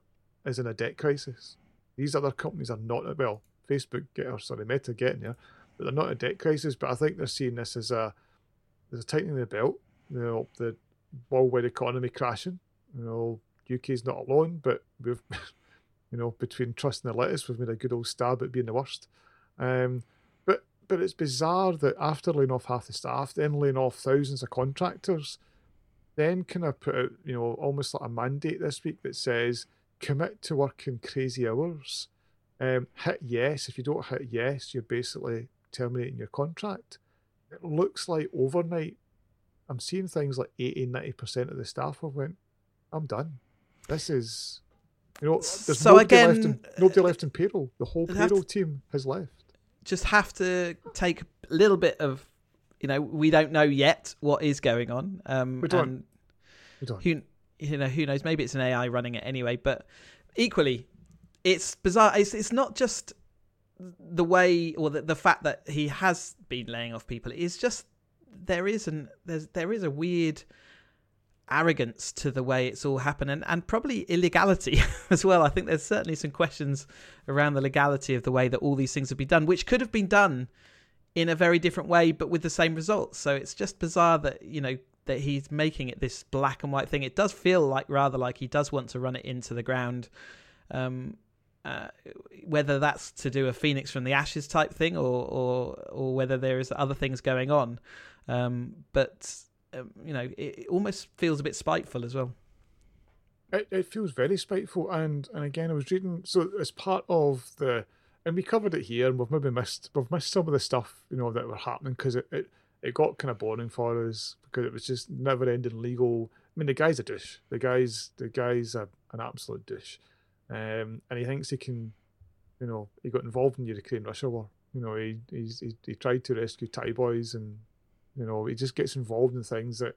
is in a debt crisis. These other companies are not. Well, Facebook get or sorry, Meta getting there, but they're not in a debt crisis. But I think they're seeing this as a there's a tightening of the belt. You know, the worldwide economy crashing. You know, UK's not alone, but we've, <laughs> you know, between Truss and the lettuce, we've made a good old stab at being the worst. Um, but but it's bizarre that after laying off half the staff, then laying off thousands of contractors, then kind of put out, you know, almost like a mandate this week that says commit to working crazy hours. Um, hit yes. If you don't hit yes, you're basically terminating your contract. It looks like overnight, I'm seeing things like 80, 90% of the staff have went, I'm done. This is, you know, there's So nobody, left in, again, nobody left in payroll. The whole payroll to- team has left. just have to take a little bit of you know we don't know yet what is going on um We don't. And We don't. who you know who knows maybe it's an ai running it anyway but equally it's bizarre it's it's not just the way or the, the fact that he has been laying off people it's just there is an there's there is a weird arrogance to the way it's all happened and, and probably illegality <laughs> as well. I think there's certainly some questions around the legality of the way that all these things have been done, which could have been done in a very different way, but with the same results. So it's just bizarre that, you know, that he's making it this black and white thing. It does feel like rather like he does want to run it into the ground. Um, uh, whether that's to do a phoenix from the ashes type thing or or or whether there is other things going on. Um, but um, you know, it, it almost feels a bit spiteful as well. It, it feels very spiteful, and and again, I was reading. So as part of the, and we covered it here, and we've maybe missed we've missed some of the stuff you know that were happening because it, it it got kind of boring for us because it was just never ending legal. I mean, the guy's a douche. The guy's the guy's a, an absolute douche, um, and he thinks he can, you know, he got involved in the Ukraine Russia war. You know, he he's, he he tried to rescue Thai boys, and you know, he just gets involved in things that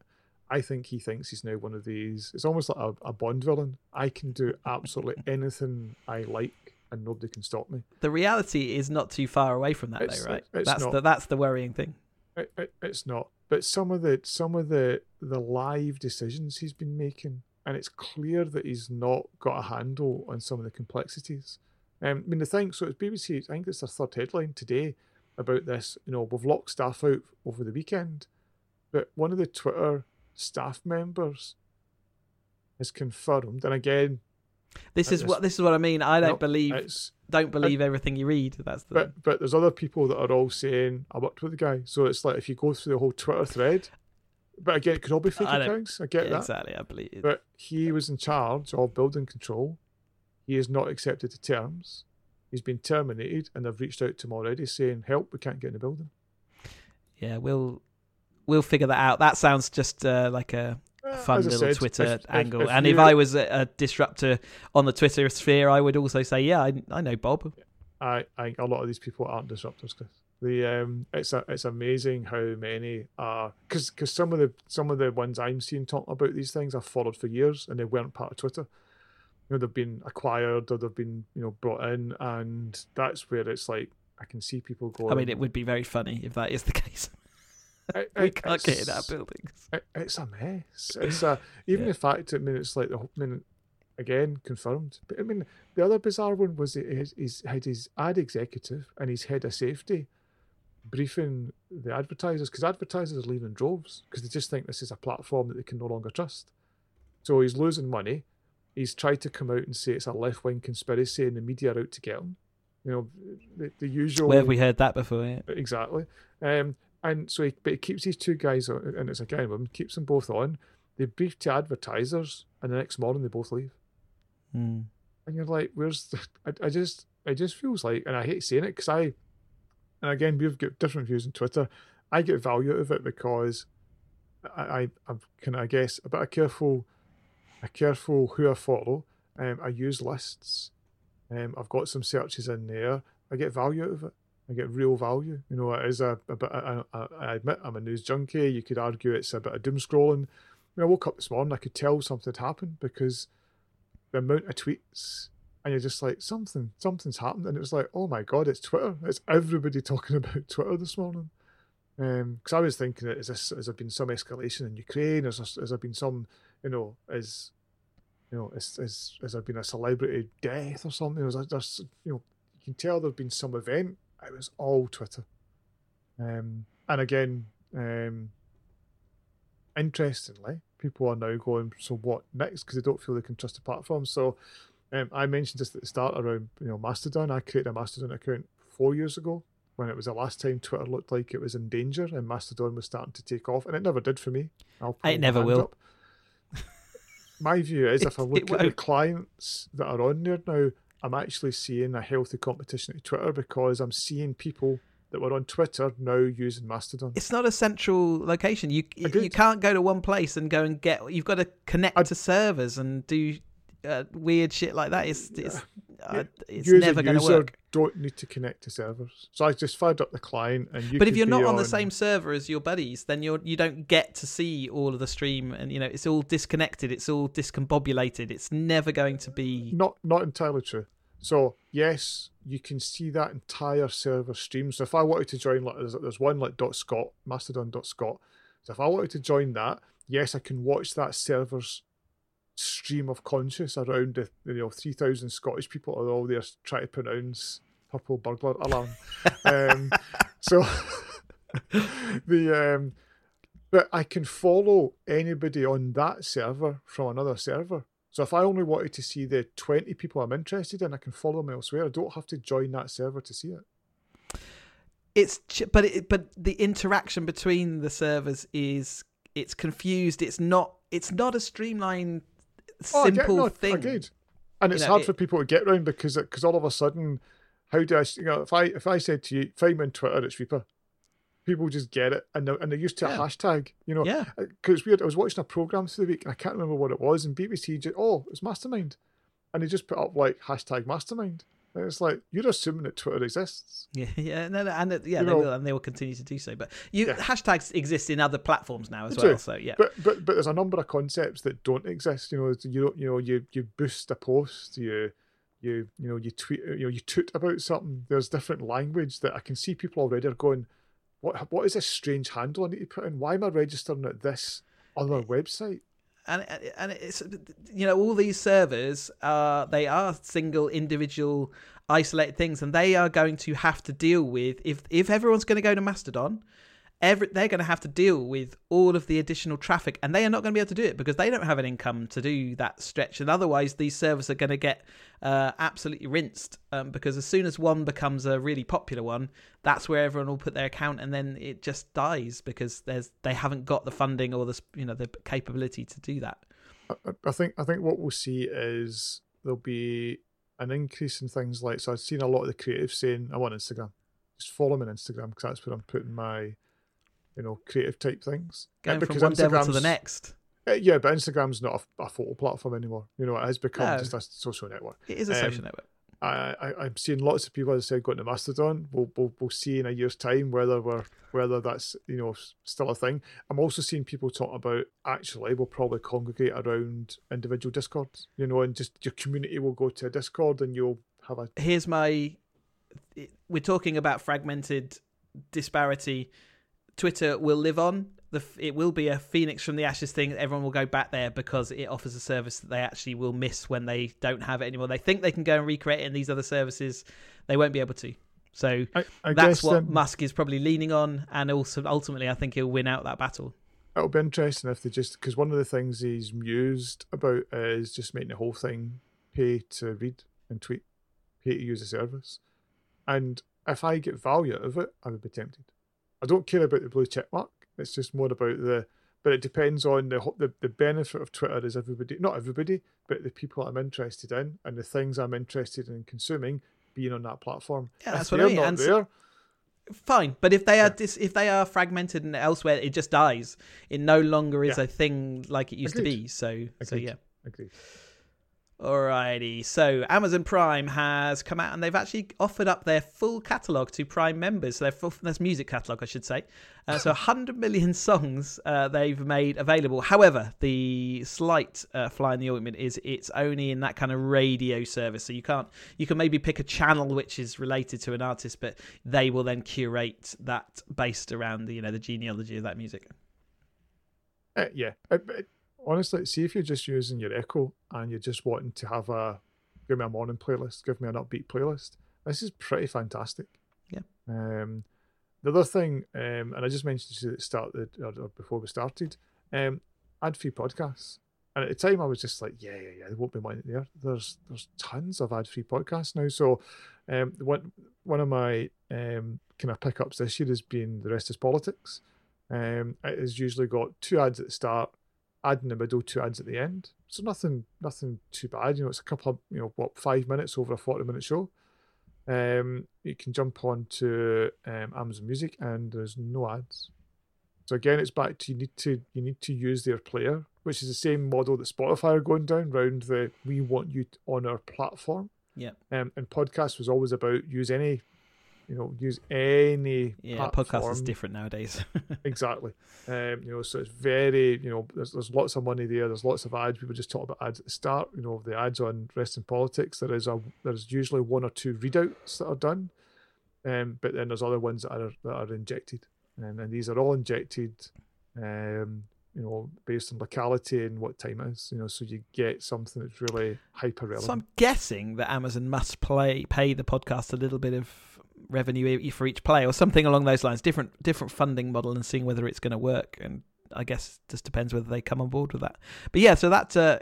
I think he thinks he's now one of these. It's almost like a, a Bond villain. I can do absolutely <laughs> anything I like, and nobody can stop me. The reality is not too far away from that, It's- though, right? that's not. the that's the worrying thing. It, it, it's not. But some of the some of the the live decisions he's been making, and it's clear that he's not got a handle on some of the complexities. Um, I mean, the thing. So it's BBC. I think it's their third headline today about this. You know, we've locked staff out over the weekend, but one of the Twitter staff members has confirmed, and again, This is what this is what I mean. I don't no, believe don't believe everything you read. That's the But but there's other people that are all saying I worked with the guy. So it's like if you go through the whole Twitter thread, but again, it could all be fake I accounts. I get Yeah, that. exactly. I believe it. But he was in charge of building control. He has not accepted the terms. He's been terminated, and they've reached out to him already saying, "Help! We can't get in the building." yeah, we'll we'll figure that out. That sounds just uh, like a fun little said, Twitter if- if- angle. if and if I was a, a disruptor on the Twitter sphere, I would also say, yeah, I, I know Bob. I, I think a lot of these people aren't disruptors, Chris. The um, it's a, it's amazing how many are because because some of the some of the ones I'm seeing talk about these things I've followed for years and they weren't part of Twitter. you know they've been acquired or they've been you know brought in, and that's where it's like I can see people going. I mean, it would be very funny if that is the <laughs> case. <laughs> It, we it- can't get in that building. it, it's a mess. <laughs> It's a even Yeah. the fact. I mean, it's like the. whole- I mean, again confirmed. But I mean, the other bizarre one was that he's, he's had his ad executive and his head of safety briefing the advertisers because advertisers are leaving droves because they just think this is a platform that they can no longer trust. So he's losing money. He's tried to come out and say it's a left wing conspiracy and the media are out to get him. You know, the, the usual. Where have we heard that before? Yeah. Exactly. Um, and so he, but he keeps these two guys, on, and it's a guy and woman, keeps them both on. They brief to advertisers, and the next morning they both leave. Hmm. And you're like, where's the, <laughs> I, I just, it just feels like, and I hate saying it because I, and again, we've got different views on Twitter. I get value out of it because I, I I'm kind of, I guess, a bit of careful, a careful who I follow. Um, I use lists. Um, I've got some searches in there. I get value out of it. I get real value. You know, it is a, a bit. I, I, admit I'm a news junkie. You could argue it's a bit of doom scrolling. When I woke up this morning, I could tell something had happened because the amount of tweets, and you're just like something, something's happened, and it was like, oh my god, it's Twitter. It's everybody <laughs> talking about Twitter this morning. Um, because I was thinking, is this has there been some escalation in Ukraine? Has there, has there been some, you know, is you know, is, is, has there been a celebrity death or something? Was there, you know, you can tell there's been some event. It was all Twitter. Um, and again, um, interestingly, people are now going, so what next? Because they don't feel they can trust the platform. So um, I mentioned this at the start around, you know, Mastodon. I created a Mastodon account four years ago when it was the last time Twitter looked like it was in danger and Mastodon was starting to take off. And it never did for me. It never will. up. My view is <laughs> if I look at the clients that are on there now, I'm actually seeing a healthy competition to Twitter because I'm seeing people that were on Twitter now using Mastodon. It's not a central location. You you can't go to one place and go and get. You've got to connect I- to servers and do uh, weird shit like that. It's it's it's never going to work. don't need to connect to servers. So I just fired up the client and you But if you're not be on the same server as your buddies, then you're you don't get to see all of the stream, and you know it's all disconnected. It's all discombobulated. It's never going to be. Not not entirely true. So yes, you can see that entire server stream. So if I wanted to join, like there's, there's one like dot .scot, Mastodon dot .scot. So if I wanted to join that, yes, I can watch that server's stream of conscious around the you know three thousand Scottish people are all there trying to pronounce purple burglar alarm. <laughs> um, so <laughs> the um, but I can follow anybody on that server from another server. So if I only wanted to see the 20 people I'm interested in, I can follow them elsewhere. I don't have to join that server to see it. It's but it, but the interaction between the servers is it's confused. It's not it's not a streamlined Oh, I get- simple no, thing. Agreed. And You it's know, hard it- for people to get around because uh, because all of a sudden, how do I? You know, if I if I said to you, find me on Twitter, it's Reaper. People just get it, and they're, and they're used to Yeah. a hashtag. You know, Yeah. Uh, because weird. I was watching a program through the week, and I can't remember what it was, and BBC just oh, it's Mastermind, and they just put up like hashtag Mastermind, and it's like you're assuming that Twitter exists. <laughs> Yeah, yeah, no, no, and yeah, You they know- will, and they will continue to do so. But you Yeah. hashtags exist in other platforms now as well. So yeah, But but but there's a number of concepts that don't exist. You know, you don't you know you you boost a post, you you you know you tweet you know you toot about something. There's different language that I can see people already are going. What what is this strange handle I need to put in? Why am I registering at this other eh, website? And and it's you know all these servers are they are single individual isolated things and they are going to have to deal with if if everyone's going to go to mastodon every they're going to have to deal with all of the additional traffic and they are not going to be able to do it because they don't have an income to do that stretch and otherwise these servers are going to get uh, absolutely rinsed um, because as soon as one becomes a really popular one that's where everyone will put their account and then it just dies because there's they haven't got the funding or the you know the capability to do that I, I- I think I think what we'll see is there'll be an increase in things like so. I've seen a lot of the creatives saying I'm on Instagram. Just follow me on Instagram because that's where I'm putting my you know creative type things. Uh, going from because one devil to the next Uh, yeah, but Instagram's not a, a photo platform anymore. You know, it has become No. just a social network. It is a Um, social network. I, I am seeing lots of people, as I said, going to Mastodon. We'll, we'll we'll see in a year's time whether we're whether that's you know still a thing. I'm also seeing people talk about actually we'll probably congregate around individual discords, you know, and just your community will go to a Discord and you'll have a. Here's my. We're talking about fragmented disparity. Twitter will live on the it will be a phoenix from the ashes thing. Everyone will go back there because it offers a service that they actually will miss when they don't have it anymore. They think they can go and recreate it in these other services, they won't be able to. So I, I that's what um, Musk is probably leaning on, and also ultimately, I think he'll win out that battle. It'll be interesting if they just because one of the things he's mused about is just making the whole thing pay to read and tweet, pay to use the service, and if I get value out of it, I would be tempted. I don't care about the blue check mark. It's just more about the. But it depends on the the the benefit of Twitter is everybody, not everybody, but the people I'm interested in and the things I'm interested in consuming being on that platform. Yeah, that's what I mean. Not there, fine but if they are yeah. dis- if they are fragmented and elsewhere it just dies it no longer is yeah. a thing like it used Agreed. to be so Agreed. so yeah Agreed. Alrighty, so Amazon Prime has come out and they've actually offered up their full catalogue to Prime members. So their full, that's music catalogue, I should say. Uh, so <laughs> 100 million songs uh, they've made available. However, the slight uh, fly in the ointment is it's only in that kind of radio service. So you can't, you can maybe pick a channel which is related to an artist, but they will then curate that based around the, you know, the genealogy of that music. Uh, yeah, uh, honestly, see if you're just using your Echo and you're just wanting to have a give me a morning playlist, give me an upbeat playlist. This is pretty fantastic. Yeah. Um, the other thing, um, and I just mentioned to the start or before we started, um, ad free podcasts. And at the time, I was just like, yeah, yeah, yeah, there won't be money there. There's there's tons of ad free podcasts now. So, um, one one of my um kind of pickups this year has been the rest is politics. Um, it has usually got two ads at the start ad in the middle, two ads at the end. So nothing, nothing too bad. You know, it's a couple of you know what five minutes over a forty minute show. Um, you can jump on to um, Amazon Music and there's no ads. So again, it's back to you need to you need to use their player, which is the same model that Spotify are going down round the we want you on our platform. Yeah. Um, and podcast was always about use any you know use any yeah platform. podcast is different nowadays. <laughs> Exactly. Um, you know so it's very you know there's, there's lots of money there. There's lots of ads. People just talk about ads at the start. You know the ads on rest is politics there is a there's usually one or two readouts that are done um, but then there's other ones that are that are injected. And, and these are all injected um, you know, based on locality and what time it is, you know, so you get something that's really hyper relevant. So I'm guessing that Amazon must play pay the podcast a little bit of revenue for each play or something along those lines. Different different funding model and seeing whether it's going to work. And I guess just depends whether they come on board with that. But yeah, so that uh,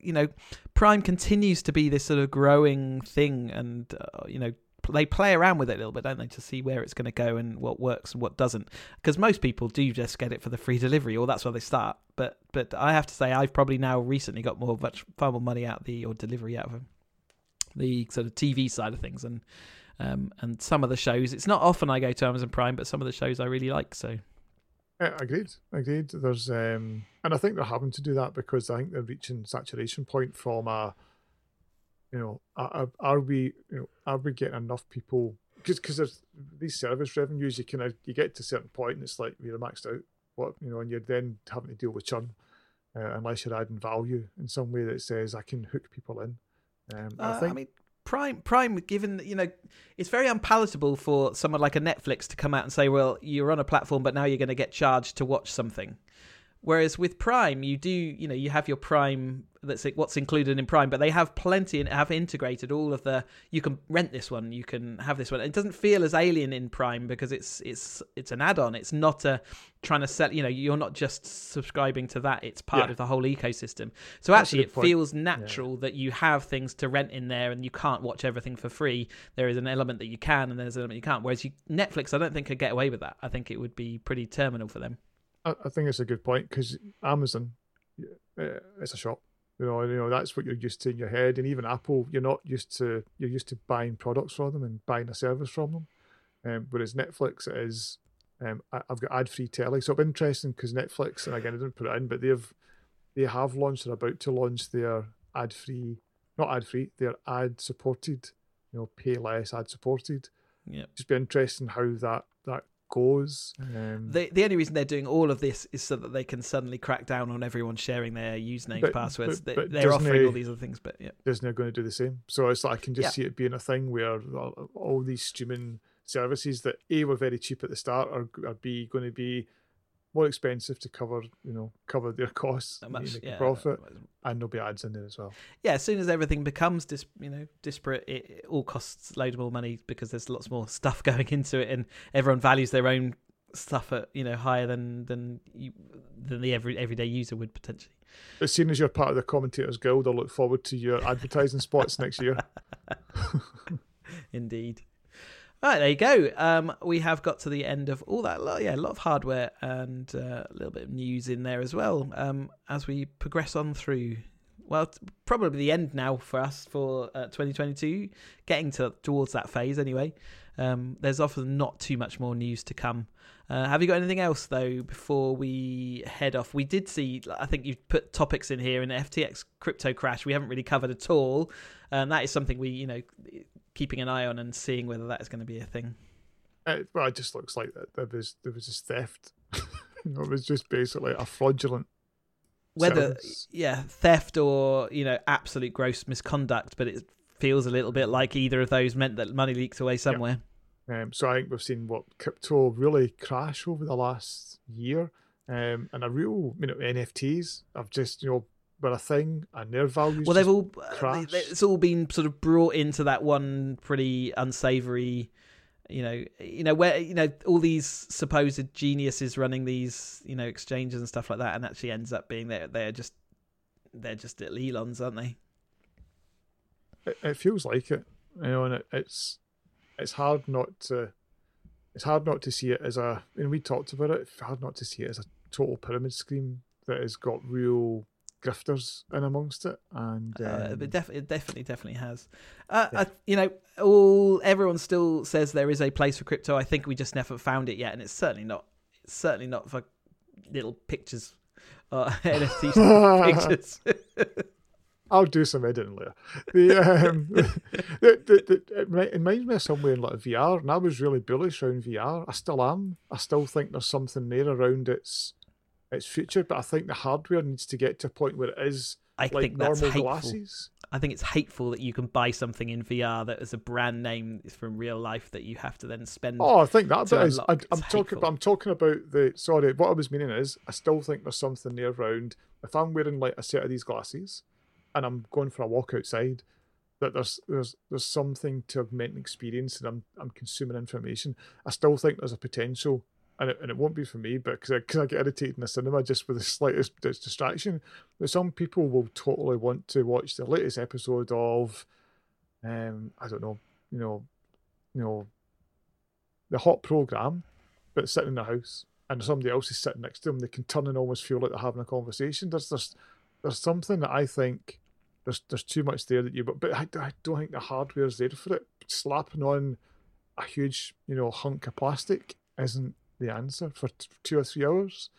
you know, Prime continues to be this sort of growing thing, and uh, you know. They play around with it a little bit, don't they, to see where it's going to go and what works and what doesn't. Because most people do just get it for the free delivery, or that's where they start. But but I have to say, I've probably now recently got more much far more money out the or delivery out of the sort of TV side of things, and um, and some of the shows, it's not often I go to Amazon Prime, but some of the shows I really like. So, yeah, agreed, agreed. There's, um, and I think they're having to do that because I think they're reaching saturation point from a, you know, are, are we, you know, are we getting enough people? Because because there's these service revenues, you kind of you get to a certain point and it's like you're maxed out. What you know, and you're then having to deal with churn. Uh, unless you're adding value in some way that says I can hook people in. Um, uh, I think I mean, Prime, Prime, given you know, it's very unpalatable for someone like a Netflix to come out and say, "Well, you're on a platform, but now you're going to get charged to watch something." Whereas with Prime, you do, you know, you have your Prime that's what's included in Prime, but they have plenty and have integrated all of the. You can rent this one, you can have this one. It doesn't feel as alien in Prime because it's it's it's an add-on. It's not a trying to sell. You know, you're not just subscribing to that. It's part yeah. of the whole ecosystem. So that's actually, it point. feels natural yeah. that you have things to rent in there, and you can't watch everything for free. There is an element that you can, and there's an element you can't. Whereas you, Netflix, I don't think could get away with that. I think it would be pretty terminal for them. I, I think it's a good point because Amazon, uh, it's a shop. You know, you know that's what you're used to in your head, and even Apple, you're not used to. You're used to buying products from them and buying a service from them. Um, whereas Netflix is, um, I, have got ad-free telly, so it's interesting because Netflix, and again, I didn't put it in, but they've they have launched, they're about to launch their ad-free, not ad-free, their ad-supported you know pay less ad supported. Yeah. Just be interesting how that that goes. Um, The the only reason they're doing all of this is so that they can suddenly crack down on everyone sharing their usernames, But- passwords. but- They- but they're offering Disney- all these other things, but yeah. Disney are going to do the same. So it's like I can just Yeah. see it being a thing where all all these streaming services that a were very cheap at the start are, are b going to be more expensive to cover you know cover their <laughs> costs, Much, make a profit, and there'll be ads in there as well. yeah, as soon as everything becomes dis, you know disparate, it, it all costs loads more money because there's lots more stuff <laughs> going into it, and everyone values their own stuff at you know higher than than you, than the every everyday user would potentially. As soon as you're part of the commentators guild, I look forward to your <laughs> advertising spots next year. Indeed. Right, there you go. Um, we have got to the end of all that. Lot, yeah, a lot of hardware and uh, a little bit of news in there as well. Um, as we progress on through, well, probably the end now for us for uh, 2022, getting to towards that phase anyway. Um, there's often not too much more news to come. Uh, have you got anything else though before we head off? We did see, I think you've put topics in here, and FTX crypto crash we haven't really covered at all, and that is something we, you know, keeping an eye on and seeing whether that is going to be a thing. It, well, it just looks like that there was there was just theft. you <laughs> know, it was just basically a fraudulent. Whether service. yeah, theft or you know absolute gross misconduct, but it feels a little bit like either of those meant that money leaks away somewhere. Um, so I think we've seen what crypto really crash over the last year, um, and a real you know NFTs have just you know been a thing, and their values. Well, they've all uh, crashed. it's all been sort of brought into that one pretty unsavory, you know, you know where you know all these supposed geniuses running these you know exchanges and stuff like that, and actually ends up being they're they're just they're just little Elons, aren't they? it, it feels like it, you know, and it, it's it's hard not to it's hard not to see it as a and we talked about it. It's hard not to see it as a total pyramid scheme that has got real grifters in amongst it, and Uh, um, but def- it definitely, definitely has. Uh, Yeah. I, you know, all everyone still says there is a place for crypto. I think we just never found it yet, and it's certainly not. It's certainly not for little pictures, uh, <laughs> NFT <laughs> pictures. <laughs> I'll do some editing later. The, um, the, the, the, it, it reminds me of somewhere in like VR, and I was really bullish around VR. I still am. I still think there's something there around its its future, but I think the hardware needs to get to a point where it is I like think normal hateful. glasses. I think it's hateful that you can buy something in VR that is a brand name from real life that you have to then spend. Oh, I think that to bit is. I, I'm It's talking. I'm talking about the. Sorry, what I was meaning is, I still think there's something there around. If I'm wearing like a set of these glasses, and I'm going for a walk outside, that there's there's there's something to augment an experience, and I'm I'm consuming information. I still think there's a potential, and it, and it won't be for me, but because I, 'cause I get irritated in the cinema just with the slightest distraction. But some people will totally want to watch the latest episode of, um, I don't know, you know, you know, the hot program, but sitting in the house and somebody else is sitting next to them, they can turn and almost feel like they're having a conversation. There's there's there's something that I think there's there's too much there that you but but I, I don't think the hardware's there for it. Slapping on a huge you know hunk of plastic isn't the answer for t- two or three hours.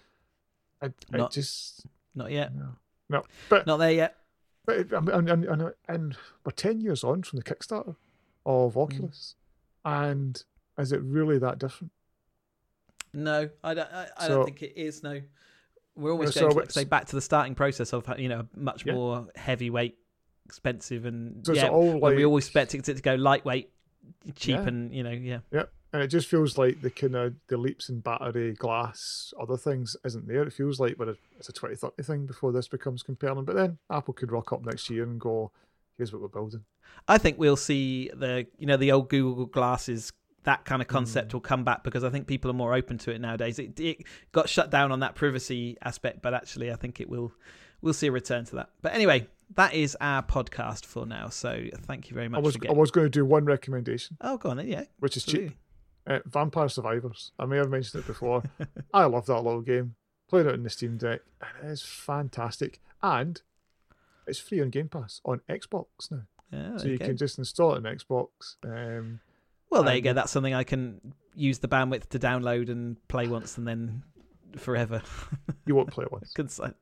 I, I Not- just Not yet. no no. But Not there yet. but it- and, and, and, we're 10 years on from the Kickstarter of hmm. Oculus. And is it really that different? No, I don't. I, I So- don't think it is. No, we're so going to like, say back to the starting process of you know much Yeah. more heavyweight, expensive, and So yeah, all when like, we always expect it to go lightweight, cheap, Yeah. and you know yeah. And it just feels like the kind of the leaps in battery, glass, other things isn't there. It feels like we're it's a 2030 thing before this becomes compelling. But then Apple could rock up next year and go, here's what we're building. I think we'll see the you know the old Google glasses. That kind of Mm. concept will come back because I think people are more open to it nowadays. It, it got shut down on that privacy aspect, but actually, I think it will. We'll see a return to that. But anyway, that is our podcast for now. So thank you very I much was, for I was going to do one recommendation, Oh, go on then. Yeah, which is cheap. Uh, Vampire Survivors. I may have mentioned it before. <laughs> I love that little game. Played it in the Steam Deck, and it is fantastic. And it's free on Game Pass on Xbox now, Yeah, so you can just install it on Xbox. Um, Well, there you go. That's something I can use the bandwidth to download and play once and then forever. you won't <laughs> play it once. Good sign.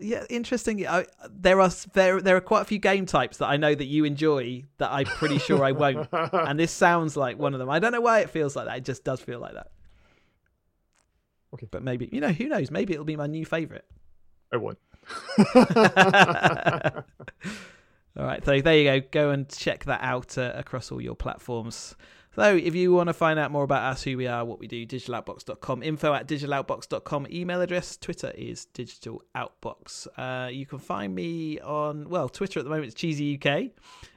Yeah, interesting. I, there are there there are quite a few game types that I know that you enjoy that I'm pretty sure I won't, <laughs> and this sounds like one of them. I don't know why it feels like that. It just does feel like that. Okay, but maybe you know who knows? Maybe it'll be my new favorite. I won't. <laughs> <laughs> all right, so there you go. Go and check that out uh, across all your platforms. So if you want to find out more about us, who we are, what we do, digitaloutbox.com, info at digitaloutbox.com, email address, Twitter is digitaloutbox. Uh, you can find me on, well, Twitter at the moment, it's Cheesy UK.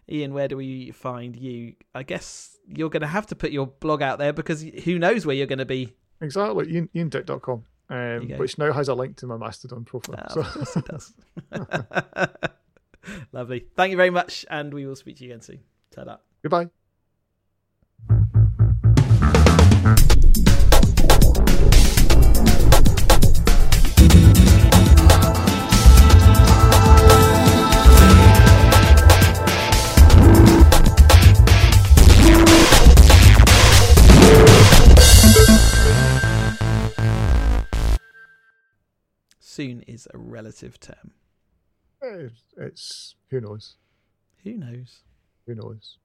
Ian, where do we find you? I guess you're going to have to put your blog out there because who knows where you're going to be. Exactly, Ian, iandick.com, um, which now has a link to my Mastodon profile. Oh, so. It does. <laughs> <laughs> Lovely. Thank you very much, and we will speak to you again soon. Ta-da. Goodbye. Soon is a relative term. It's, it's who knows. Who knows? Who knows?